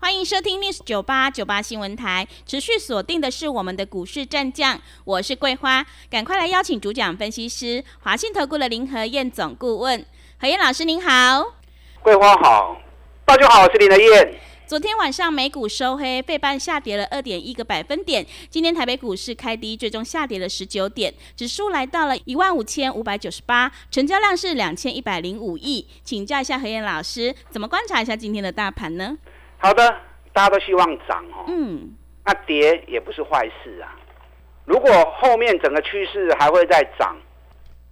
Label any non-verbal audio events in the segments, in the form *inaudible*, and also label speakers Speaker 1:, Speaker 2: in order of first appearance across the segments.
Speaker 1: 欢迎收听 news 九八九八新闻台，持续锁定的是我们的股市战将，我是桂花，赶快来邀请主讲分析师华信投顾的林和燕总顾问，何燕老师您好，
Speaker 2: 桂花好，大家好，我是林和燕。
Speaker 1: 昨天晚上美股收黑，费半下跌了二点一个百分点，今天台北股市开低，最终下跌了十九点，指数来到了一万五千五百九十八，成交量是两千一百零五亿，请教一下何燕老师，怎么观察一下今天的大盘呢？
Speaker 2: 好的，大家都希望涨哦。嗯，那跌也不是坏事啊。如果后面整个趋势还会再涨，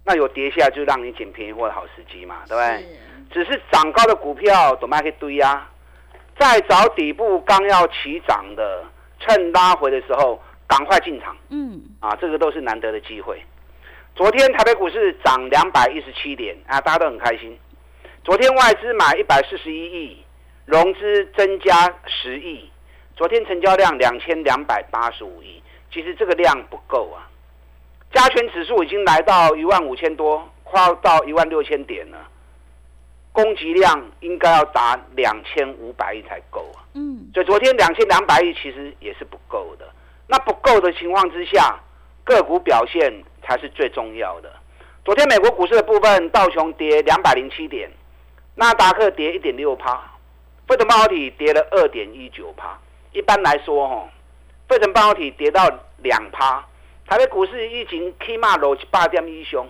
Speaker 2: 那有跌下就让你捡便宜货的好时机嘛，对不对？只是涨高的股票怎么可以堆啊？再找底部刚要起涨的，趁拉回的时候赶快进场。嗯，啊，这个都是难得的机会。昨天台北股市涨两百一十七点啊，大家都很开心。昨天外资买一百四十一亿。融资增加十亿，昨天成交量两千两百八十五亿，其实这个量不够啊。加权指数已经来到一万五千多，快要到一万六千点了，供给量应该要达两千五百亿才够啊。嗯，所以昨天两千两百亿其实也是不够的。那不够的情况之下，个股表现才是最重要的。昨天美国股市的部分，道琼跌两百零七点，纳达克跌一点六趴。费城半导体跌了二点一九趴。一般来说，哈，费城半导体跌到两趴，台北股市疫情起码落八点一凶，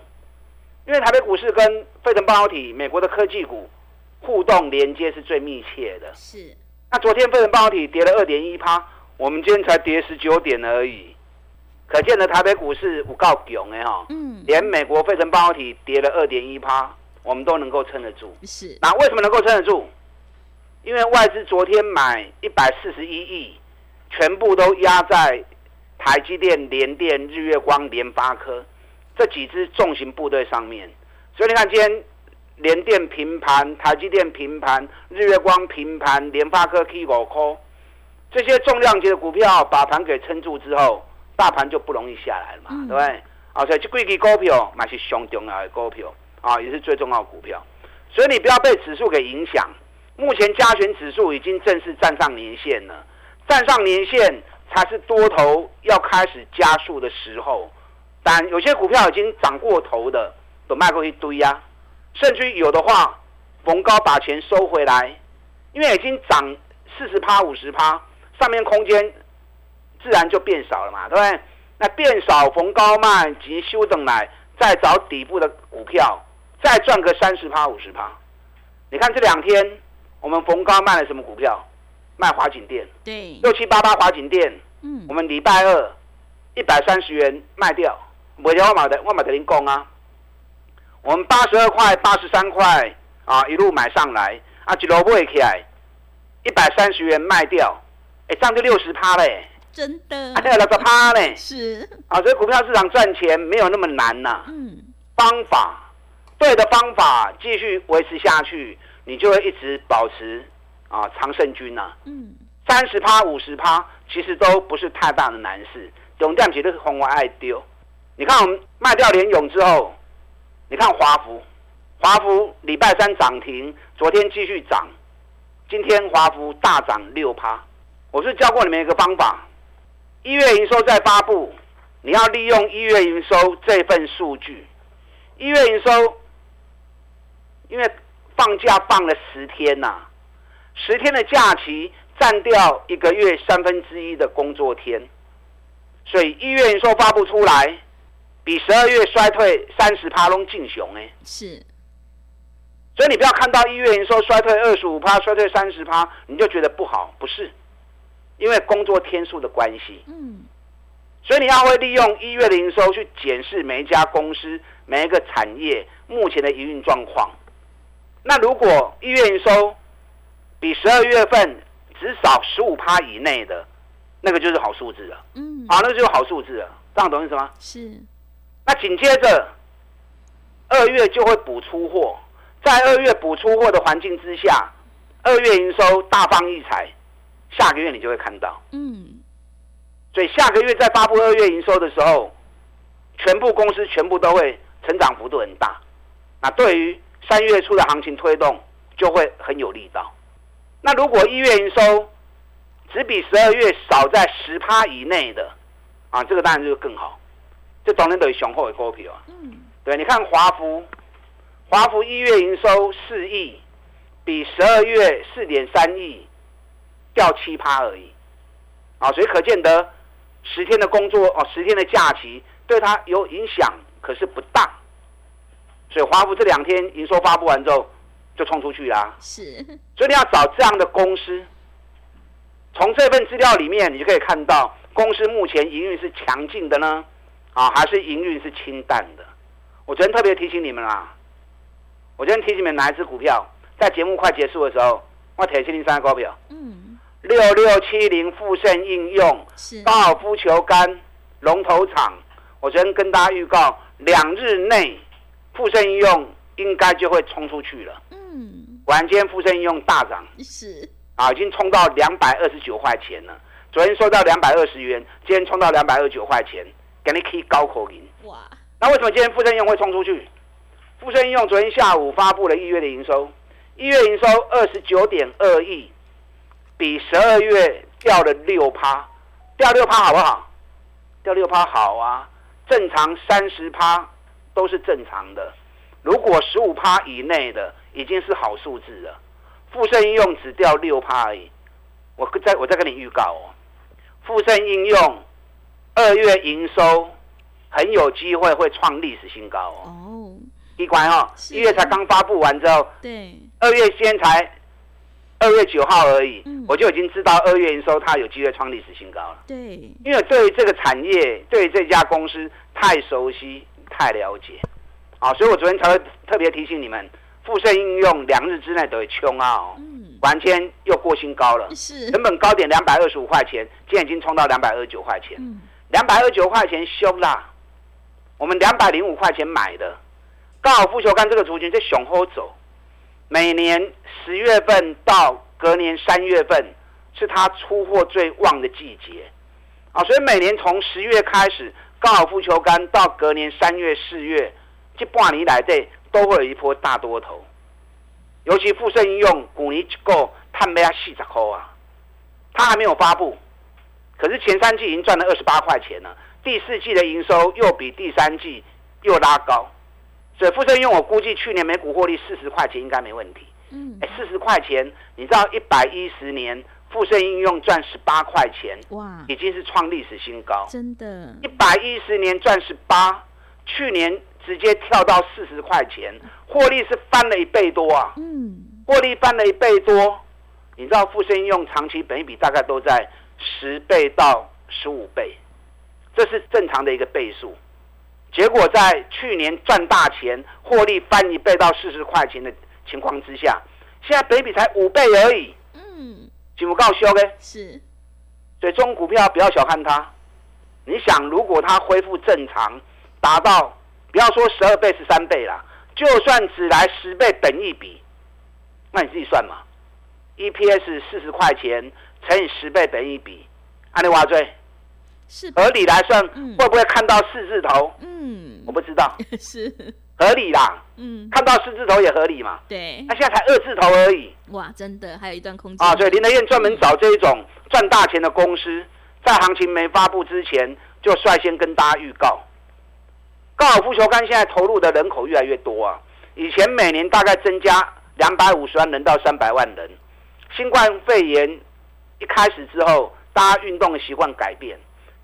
Speaker 2: 因为台北股市跟费城半导体、美国的科技股互动连接是最密切的。
Speaker 1: 是。
Speaker 2: 那昨天费城半导体跌了二点一趴，我们今天才跌十九点而已，可见的台北股市不够强哎哈。嗯。连美国费城半导体跌了二点一趴，我们都能够撑得住。
Speaker 1: 是。
Speaker 2: 那为什么能够撑得住？因为外资昨天买一百四十一亿，全部都压在台积电、联电、日月光、联发科这几支重型部队上面，所以你看今天联电平盘，台积电平盘，日月光平盘，联发科 K 五科这些重量级的股票把盘给撑住之后，大盘就不容易下来了嘛，对不对？啊，所以这贵支股票买是上重要的股票啊，也是最重要的股票，所以你不要被指数给影响。目前加权指数已经正式站上年线了，站上年线才是多头要开始加速的时候。但有些股票已经涨过头的，都卖过一堆呀。甚至有的话，逢高把钱收回来，因为已经涨四十趴、五十趴，上面空间自然就变少了嘛，对不对？那变少，逢高卖及修等来，再找底部的股票，再赚个三十趴、五十趴。你看这两天。我们逢高卖了什么股票？卖华景店，
Speaker 1: 对，
Speaker 2: 六七八八华景店。嗯，我们礼拜二一百三十元卖掉，我叫万马的万马的林工啊。我们八十二块、八十三块啊，一路买上来。啊，一路买起来，一百三十元卖掉，哎，涨就六十趴嘞，
Speaker 1: 真的，
Speaker 2: 还有六十趴嘞，
Speaker 1: 是。
Speaker 2: 啊，所以股票市场赚钱没有那么难呐。嗯，方法对的方法，继续维持下去。你就会一直保持啊长胜军呐，嗯，三十趴五十趴其实都不是太大的难事。永降绝对是红我爱丢。你看我们卖掉联勇之后，你看华孚，华孚礼拜三涨停，昨天继续涨，今天华孚大涨六趴。我是教过你们一个方法，一月营收再发布，你要利用一月营收这份数据，一月营收，因为。放假放了十天呐，十天的假期占掉一个月三分之一的工作天，所以一月营收发布出来，比十二月衰退三十趴拢进雄哎，
Speaker 1: 是，
Speaker 2: 所以你不要看到一月营收衰退二十五趴，衰退三十趴，你就觉得不好，不是，因为工作天数的关系，嗯，所以你要会利用一月的营收去检视每一家公司每一个产业目前的营运状况。那如果一月营收比十二月份只少十五趴以内的，那个就是好数字了。嗯，啊，那个就是好数字了。这样懂意思吗？
Speaker 1: 是。
Speaker 2: 那紧接着二月就会补出货，在二月补出货的环境之下，二月营收大放异彩，下个月你就会看到。嗯，所以下个月在发布二月营收的时候，全部公司全部都会成长幅度很大。那对于三月初的行情推动就会很有力道。那如果一月营收只比十二月少在十趴以内的，啊，这个当然就更好。这当然等于雄厚的股票啊。嗯。对，你看华孚，华孚一月营收四亿，比十二月四点三亿掉七趴而已。啊，所以可见得十天的工作哦，十天的假期对它有影响，可是不大。所以华孚这两天营收发布完之后，就冲出去啦。
Speaker 1: 是。
Speaker 2: 所以你要找这样的公司。从这份资料里面，你就可以看到公司目前营运是强劲的呢，啊，还是营运是清淡的？我昨天特别提醒你们啦，我昨天提醒你们哪一只股票，在节目快结束的时候，我铁七零三的股票，嗯，六六七零富盛应用是高尔夫球杆龙头厂，我昨天跟大家预告，两日内富盛应用应该就会冲出去了，嗯，晚间富盛应用大涨，
Speaker 1: 是。
Speaker 2: 啊，已经冲到两百二十九块钱了。昨天收到两百二十元，今天冲到两百二十九块钱，给你可以高口音。哇！那为什么今天富盛应用会冲出去？富盛应用昨天下午发布了一月的营收，一月营收二十九点二亿，比十二月掉了六趴，掉六趴好不好？掉六趴好啊，正常三十趴都是正常的，如果十五趴以内的，已经是好数字了。富盛应用只掉六趴而已，我再我再跟你预告哦，富盛应用二月营收很有机会会创历史新高哦。哦，一关哦，一月才刚发布完之后，
Speaker 1: 对，
Speaker 2: 二月先才二月九号而已，我就已经知道二月营收它有机会创历史新高了。
Speaker 1: 对，
Speaker 2: 因为对于这个产业，对于这家公司太熟悉、太了解，啊，所以我昨天才会特别提醒你们。富盛应用两日之内都会冲啊！哦，完全又过新高了。
Speaker 1: 是，
Speaker 2: 成本高点两百二十五块钱，今天已经冲到两百二十九块钱。两百二十九块钱凶啦！我们两百零五块钱买的，高尔夫球杆这个族群在雄厚走。每年十月份到隔年三月份是它出货最旺的季节啊，所以每年从十月开始，高尔夫球杆到隔年三月四月这半年来这。都会有一波大多头，尤其富盛应用股尼够探没啊四十块啊，它还没有发布，可是前三季已经赚了二十八块钱了，第四季的营收又比第三季又拉高，所以富盛应用我估计去年每股获利四十块钱应该没问题。嗯，哎，四十块钱，你知道一百一十年富盛应用赚十八块钱，哇，已经是创历史新高，
Speaker 1: 真的，
Speaker 2: 一百一十年赚十八，去年。直接跳到四十块钱，获利是翻了一倍多啊！嗯，获利翻了一倍多，你知道富盛用长期本益比大概都在十倍到十五倍，这是正常的一个倍数。结果在去年赚大钱，获利翻一倍到四十块钱的情况之下，现在本益比才五倍而已。嗯，怎么告诉呢？
Speaker 1: 是，
Speaker 2: 所以中股票不要小看它。你想，如果它恢复正常，达到。不要说十二倍是三倍啦，就算只来十倍等一比，那你自己算嘛。EPS 四十块钱乘以十倍等一比，安利挖追，
Speaker 1: 是
Speaker 2: 合理来算，会不会看到四字头？嗯，我不知道，*laughs*
Speaker 1: 是
Speaker 2: 合理啦。嗯，看到四字头也合理嘛。
Speaker 1: 对，
Speaker 2: 那现在才二字头而已。
Speaker 1: 哇，真的还有一段空间
Speaker 2: 啊！所以林德燕专门找这一种赚大钱的公司，在行情没发布之前，就率先跟大家预告。高尔夫球杆现在投入的人口越来越多啊！以前每年大概增加两百五十万人到三百万人，新冠肺炎一开始之后，大家运动的习惯改变，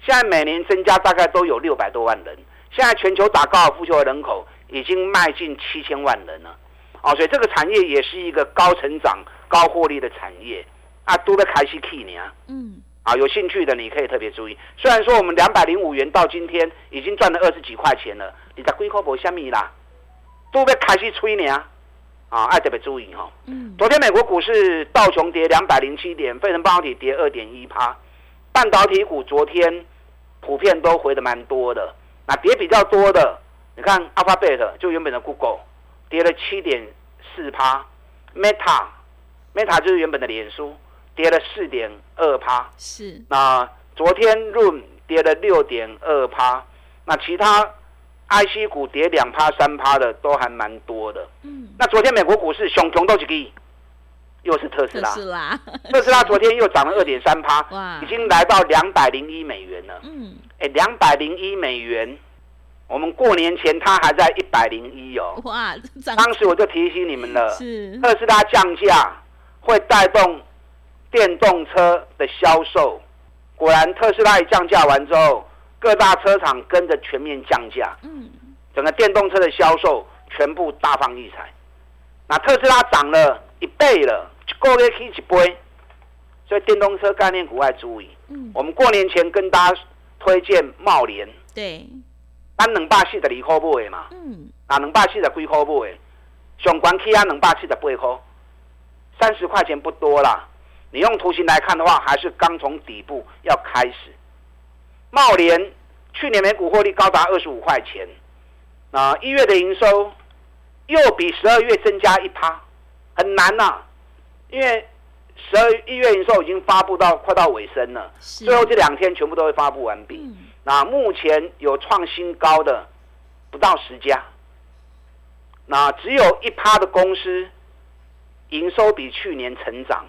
Speaker 2: 现在每年增加大概都有六百多万人。现在全球打高尔夫球的人口已经迈进七千万人了，哦，所以这个产业也是一个高成长、高获利的产业啊，都在开始起呢。嗯。啊，有兴趣的你可以特别注意。虽然说我们两百零五元到今天已经赚了二十几块钱了，你在龟壳博下面啦，都被开始吹呢啊，爱特别注意哈。嗯。昨天美国股市道琼跌两百零七点，费城半导体跌二点一趴，半导体股昨天普遍都回的蛮多的那跌比较多的，你看 Alphabet 就原本的 Google 跌了七点四趴，Meta Meta 就是原本的脸书跌了四点二趴，
Speaker 1: 是。
Speaker 2: 那昨天 Room 跌了六点二趴，那其他 IC 股跌两趴三趴的都还蛮多的。嗯。那昨天美国股市熊熊都几个亿。又是特斯拉，特斯拉昨天又涨了二点三趴，已经来到两百零一美元了。嗯，哎，两百零一美元，我们过年前它还在一百零一哦。哇，当时我就提醒你们了，是特斯拉降价会带动电动车的销售。果然，特斯拉一降价完之后，各大车厂跟着全面降价。嗯，整个电动车的销售全部大放异彩。那特斯拉涨了一倍了。过月起一杯，所以电动车概念股要注意。嗯，我们过年前跟大家推荐茂联，
Speaker 1: 对，
Speaker 2: 咱两百四十二块买的嘛。嗯，啊，两百四十几块买的，上关起啊两百四十八块，三十块钱不多啦。你用图形来看的话，还是刚从底部要开始。茂联去年每股获利高达二十五块钱，啊一月的营收又比十二月增加一趴，很难呐。因为十二一月营收已经发布到快到尾声了，最后这两天全部都会发布完毕。那目前有创新高的不到十家，那只有一趴的公司营收比去年成长，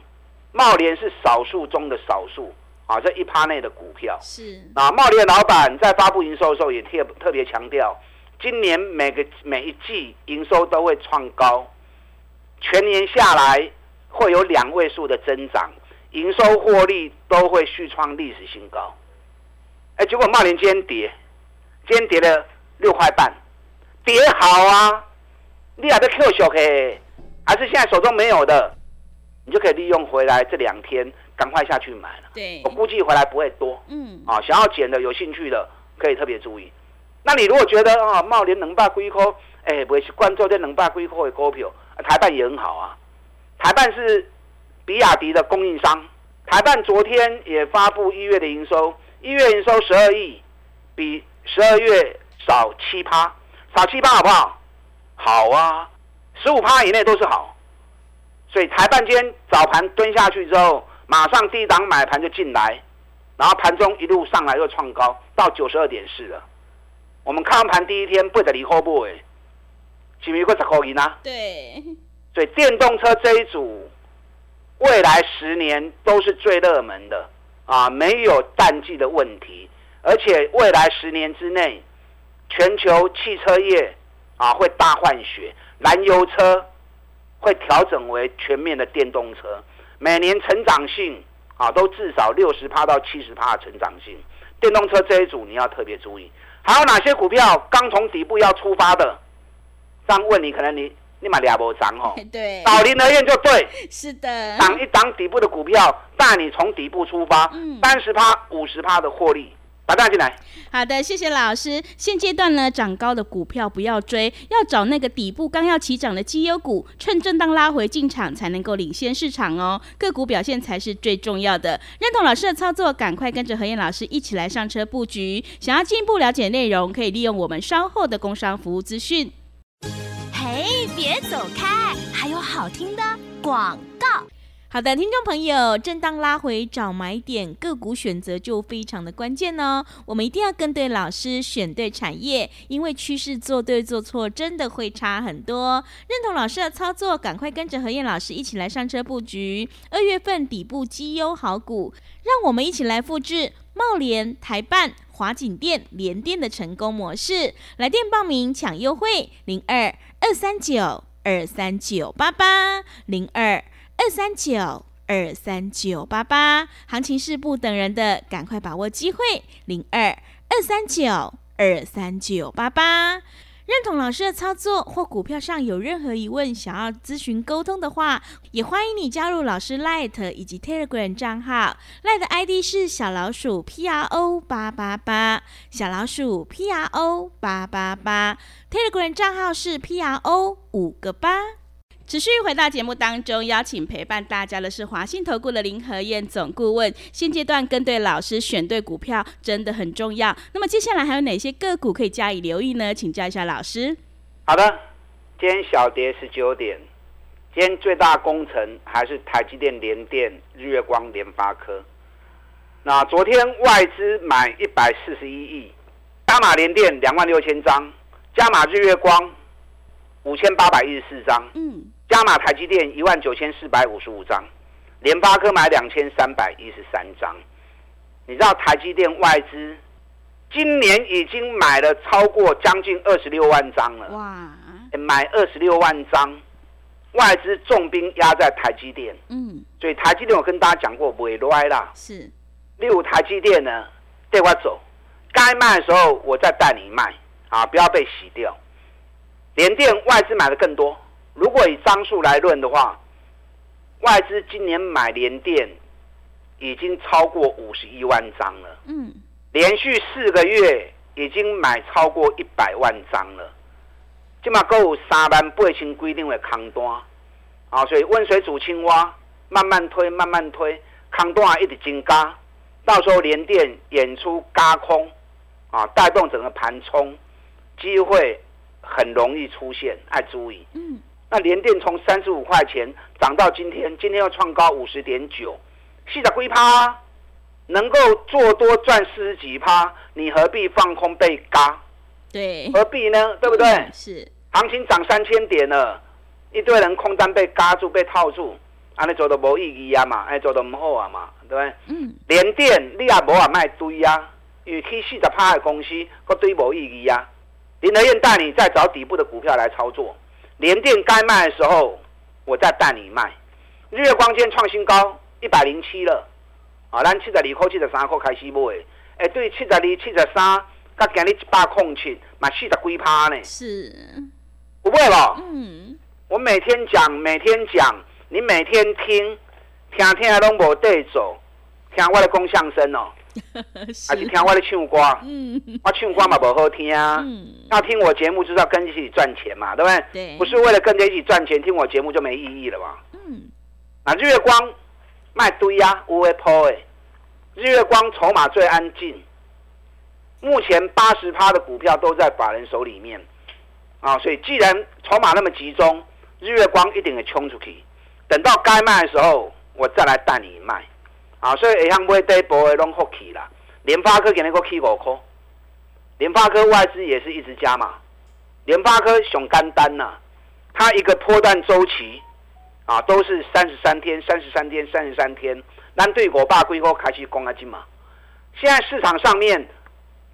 Speaker 2: 茂联是少数中的少数啊，这一趴内的股票
Speaker 1: 是。
Speaker 2: 那茂联老板在发布营收的时候也特特别强调，今年每个每一季营收都会创高，全年下来。会有两位数的增长，营收获利都会续创历史新高。哎，结果茂联今天跌，今天跌了六块半，跌好啊！你还在 Q 小 K，还是现在手中没有的，你就可以利用回来这两天赶快下去买了。
Speaker 1: 对，
Speaker 2: 我估计回来不会多。嗯，啊，想要捡的有兴趣的可以特别注意。那你如果觉得啊，茂林能把龟壳，哎，不是关注这能把龟壳的股票，台办也很好啊。台办是比亚迪的供应商，台办昨天也发布一月的营收，一月营收十二亿，比十二月少七趴，少七趴好不好？好啊，十五趴以内都是好。所以台半间早盘蹲下去之后，马上低档买盘就进来，然后盘中一路上来又创高到九十二点四了。我们看盘第一天不得离后部哎，是不是会十块银啊？
Speaker 1: 对。
Speaker 2: 所以电动车这一组，未来十年都是最热门的啊，没有淡季的问题，而且未来十年之内，全球汽车业啊会大换血，燃油车会调整为全面的电动车，每年成长性啊都至少六十趴到七十趴的成长性，电动车这一组你要特别注意，还有哪些股票刚从底部要出发的？这样问你，可能你。你买俩波涨哦，*laughs*
Speaker 1: 对，
Speaker 2: 导林而言就对，
Speaker 1: 是的，
Speaker 2: 涨一涨底部的股票，带你从底部出发，三十趴、五十趴的获利，把大进来。
Speaker 1: 好的，谢谢老师。现阶段呢，涨高的股票不要追，要找那个底部刚要起涨的绩优股，趁震荡拉回进场，才能够领先市场哦。个股表现才是最重要的。认同老师的操作，赶快跟着何燕老师一起来上车布局。想要进一步了解内容，可以利用我们稍后的工商服务资讯。
Speaker 3: 嘿，别走开！还有好听的广告。
Speaker 1: 好的，听众朋友，震荡拉回找买点，个股选择就非常的关键哦。我们一定要跟对老师，选对产业，因为趋势做对做错真的会差很多。认同老师的操作，赶快跟着何燕老师一起来上车布局。二月份底部绩优好股，让我们一起来复制茂联、台办、华景店、联店的成功模式。来电报名抢优惠，零二。二三九二三九八八零二二三九二三九八八，行情是不等人的，赶快把握机会。零二二三九二三九八八。认同老师的操作或股票上有任何疑问，想要咨询沟通的话，也欢迎你加入老师 Light 以及 Telegram 账号。Light ID 是小老鼠 P R O 八八八，小老鼠 P R O 八八八。Telegram 账号是 P R O 五个八。持续回到节目当中，邀请陪伴大家的是华信投顾的林和燕总顾问。现阶段跟对老师、选对股票真的很重要。那么接下来还有哪些个股可以加以留意呢？请教一下老师。
Speaker 2: 好的，今天小跌十九点。今天最大工程还是台积电、联电、日月光、联发科。那昨天外资买一百四十一亿，加码联电两万六千张，加码日月光五千八百一十四张。嗯。加码台积电一万九千四百五十五张，联发科买两千三百一十三张。你知道台积电外资今年已经买了超过将近二十六万张了。哇！买二十六万张，外资重兵压在台积电。嗯。所以台积电我跟大家讲过不会歪啦。
Speaker 1: 是。
Speaker 2: 例如台积电呢，带我走，该卖的时候我再带你卖啊，不要被洗掉。联电外资买的更多。如果以张数来论的话，外资今年买联电已经超过五十一万张了。嗯，连续四个月已经买超过一百万张了。起码够有三万八千规定的空单啊，所以温水煮青蛙，慢慢推，慢慢推，空单一直增加，到时候联电演出加空啊，带动整个盘冲，机会很容易出现，爱注意。嗯。那联电从三十五块钱涨到今天，今天要创高五十点九，细的龟趴，能够做多赚四十几趴，你何必放空被嘎？
Speaker 1: 对，
Speaker 2: 何必呢？对不对？
Speaker 1: 是，
Speaker 2: 行情涨三千点了，一堆人空单被嘎住、被套住，安尼做都无意义啊嘛，哎，做都唔好啊嘛，对不对？嗯。联电你也无啊卖堆啊，因为去四十趴的公司，个堆无意义啊。林德燕带你再找底部的股票来操作。连电该卖的时候，我再带你卖。日月光间创新高一百零七了，啊，咱七十二块、七十三块开始买。哎，对，七十二、七十三，甲今日一百空七，买四十几趴呢。
Speaker 1: 是，
Speaker 2: 不会吧？嗯。我每天讲，每天讲，你每天听，听听拢无对走，听我的讲相声哦。还 *laughs* 是听我的唱歌，我唱歌嘛不好听。要听我节目就是要跟一起赚钱嘛，对不对？
Speaker 1: 对，
Speaker 2: 不是为了跟着一起赚钱，听我节目就没意义了嘛。嗯，啊，日月光卖堆呀，乌龟抛诶。日月光筹码最安静，目前八十趴的股票都在法人手里面啊，所以既然筹码那么集中，日月光一定会冲出去。等到该卖的时候，我再来带你卖。啊，所以会向买底部的拢福气啦。联发科今日个起五块，联发科外资也是一直加嘛。联发科熊干单呐，它一个波段周期啊，都是三十三天、三十三天、三十三天。咱对我爸规个开始讲啊，金嘛。现在市场上面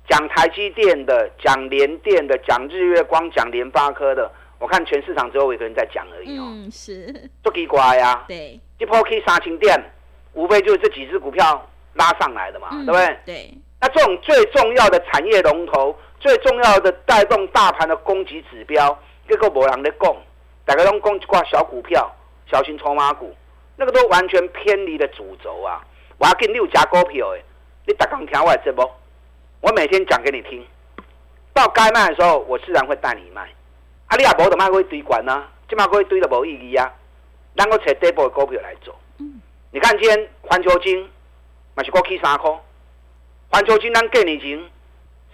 Speaker 2: 讲台积电的、讲联电的、讲日月光、讲联发科的，我看全市场只有我一个人在讲而已哦。
Speaker 1: 嗯，是。
Speaker 2: 做奇怪呀。
Speaker 1: 对。
Speaker 2: 一波去三千点。无非就是这几只股票拉上来的嘛，对不对？
Speaker 1: 对。
Speaker 2: 那这种最重要的产业龙头、最重要的带动大盘的供给指标，这个无人在供，大家都供一挂小股票、小型筹码股，那个都完全偏离了主轴啊！我要给你六家股票诶，你打刚听我这波，我每天讲给你听，到该卖的时候，我自然会带你卖。啊，你也无得卖会堆管啊，这卖会堆都无意义啊，咱个找底部的股票来做。你看今天环球金，买是过去三块。环球金咱给你钱，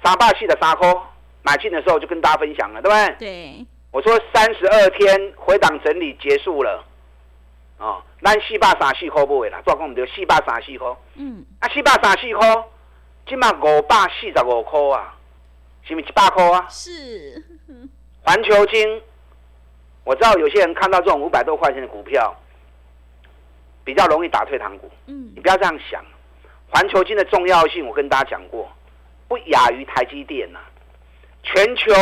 Speaker 2: 三百四的三块，买进的时候就跟大家分享了，对不对？
Speaker 1: 对。
Speaker 2: 我说三十二天回档整理结束了，哦，咱四百三四块不为啦，做讲唔对，四百三四块。嗯。啊，四百三四块，今嘛五百四十五块啊，是不是一百块啊？
Speaker 1: 是。
Speaker 2: 环球金，我知道有些人看到这种五百多块钱的股票。比较容易打退堂鼓，嗯，你不要这样想。环球金的重要性，我跟大家讲过，不亚于台积电呐。全球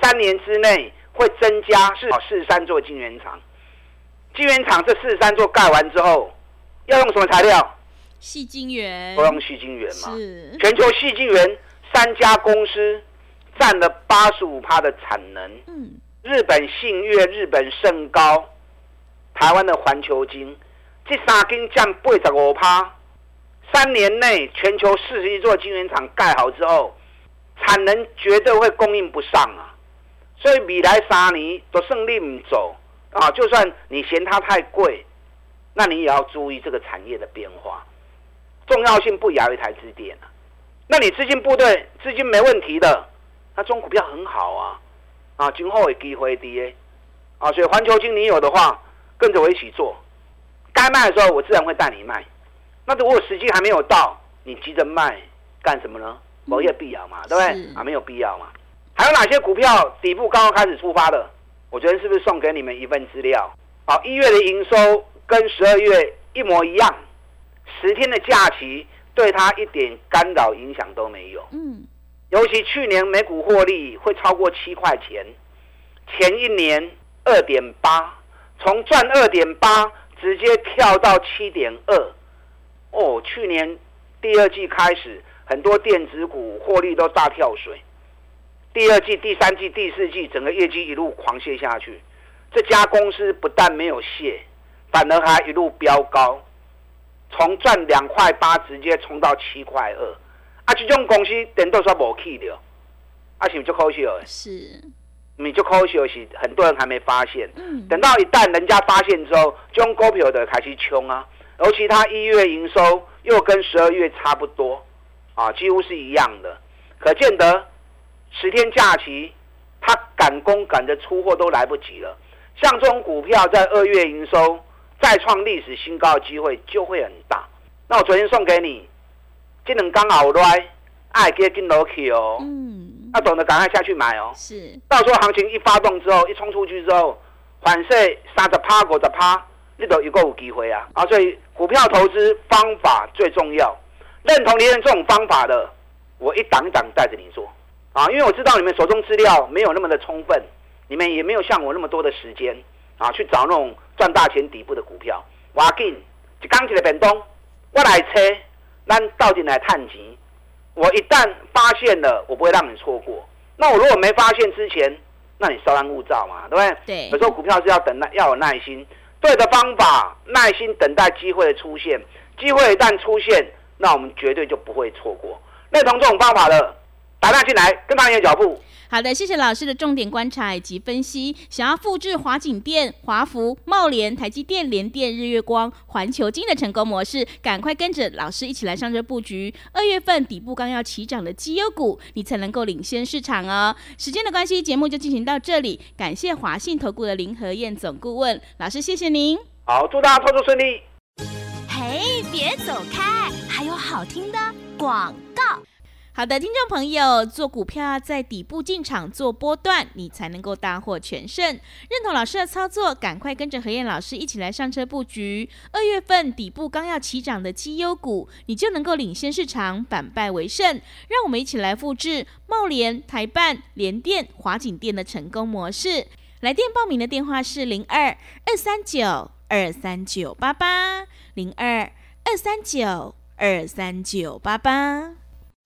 Speaker 2: 三年之内会增加是四十三座晶圆厂，晶圆厂这四十三座盖完之后，要用什么材料？
Speaker 1: 细晶圆。
Speaker 2: 都用细晶圆嘛。
Speaker 1: 是。
Speaker 2: 全球细晶圆三家公司占了八十五趴的产能。嗯。日本信越、日本盛高，台湾的环球金。这三根降八十五趴，三年内全球四十一座晶圆厂盖好之后，产能绝对会供应不上啊！所以米来沙尼都胜利唔走，啊，就算你嫌它太贵，那你也要注意这个产业的变化，重要性不亚于台积电啊。那你资金部队资金没问题的，那中股票很好啊，啊，今后有机会跌，啊，所以环球金你有的话，跟着我一起做，该卖的时候我自然会带你卖。那如果时机还没有到，你急着卖干什么呢？没有必要嘛，对不对？啊，没有必要嘛。还有哪些股票底部刚刚开始出发的？我昨天是不是送给你们一份资料？好，一月的营收跟十二月一模一样，十天的假期对它一点干扰影响都没有。嗯，尤其去年每股获利会超过七块钱，前一年二点八，从赚二点八直接跳到七点二。哦，去年第二季开始，很多电子股获利都大跳水。第二季、第三季、第四季，整个业绩一路狂泻下去。这家公司不但没有泻，反而还一路飙高，从赚两块八直接冲到七块二。啊，这种公司等到说无去了，啊，是不就可惜了？
Speaker 1: 是，
Speaker 2: 你就可惜的是，很多人还没发现。嗯。等到一旦人家发现之后，这种股票的开始冲啊。尤其他一月营收又跟十二月差不多，啊，几乎是一样的，可见得。十天假期，他赶工赶着出货都来不及了。像这种股票，在二月营收再创历史新高的机会就会很大。那我昨天送给你，这能刚好来，爱给跟落去哦。嗯。要懂得赶快下去买哦。
Speaker 1: 是。
Speaker 2: 到时候行情一发动之后，一冲出去之后，反射三十趴、五十趴，你都一个有机会啊。啊，所以股票投资方法最重要。认同你这种方法的，我一档一档带着你做。啊，因为我知道你们手中资料没有那么的充分，你们也没有像我那么多的时间啊，去找那种赚大钱底部的股票。我紧一刚起来变动，我来车，咱到底来探级。我一旦发现了，我不会让你错过。那我如果没发现之前，那你稍安勿躁嘛，对不对？
Speaker 1: 对。
Speaker 2: 有时候股票是要等耐，要有耐心，对的方法，耐心等待机会的出现。机会一旦出现，那我们绝对就不会错过。认同这种方法的。打大进来，跟上你的脚步。
Speaker 1: 好的，谢谢老师的重点观察以及分析。想要复制华景电、华福、茂联、台积电、联电、日月光、环球金的成功模式，赶快跟着老师一起来上这布局。二月份底部刚要起涨的绩优股，你才能够领先市场哦。时间的关系，节目就进行到这里。感谢华信投顾的林和燕总顾问老师，谢谢您。
Speaker 2: 好，祝大家操作顺利。
Speaker 3: 嘿，别走开，还有好听的广告。
Speaker 1: 好的，听众朋友，做股票要在底部进场做波段，你才能够大获全胜。认同老师的操作，赶快跟着何燕老师一起来上车布局。二月份底部刚要起涨的绩优股，你就能够领先市场，反败为胜。让我们一起来复制茂联、台办、联电、华景电的成功模式。来电报名的电话是零二二三九二三九八八零二二三九二三九八八。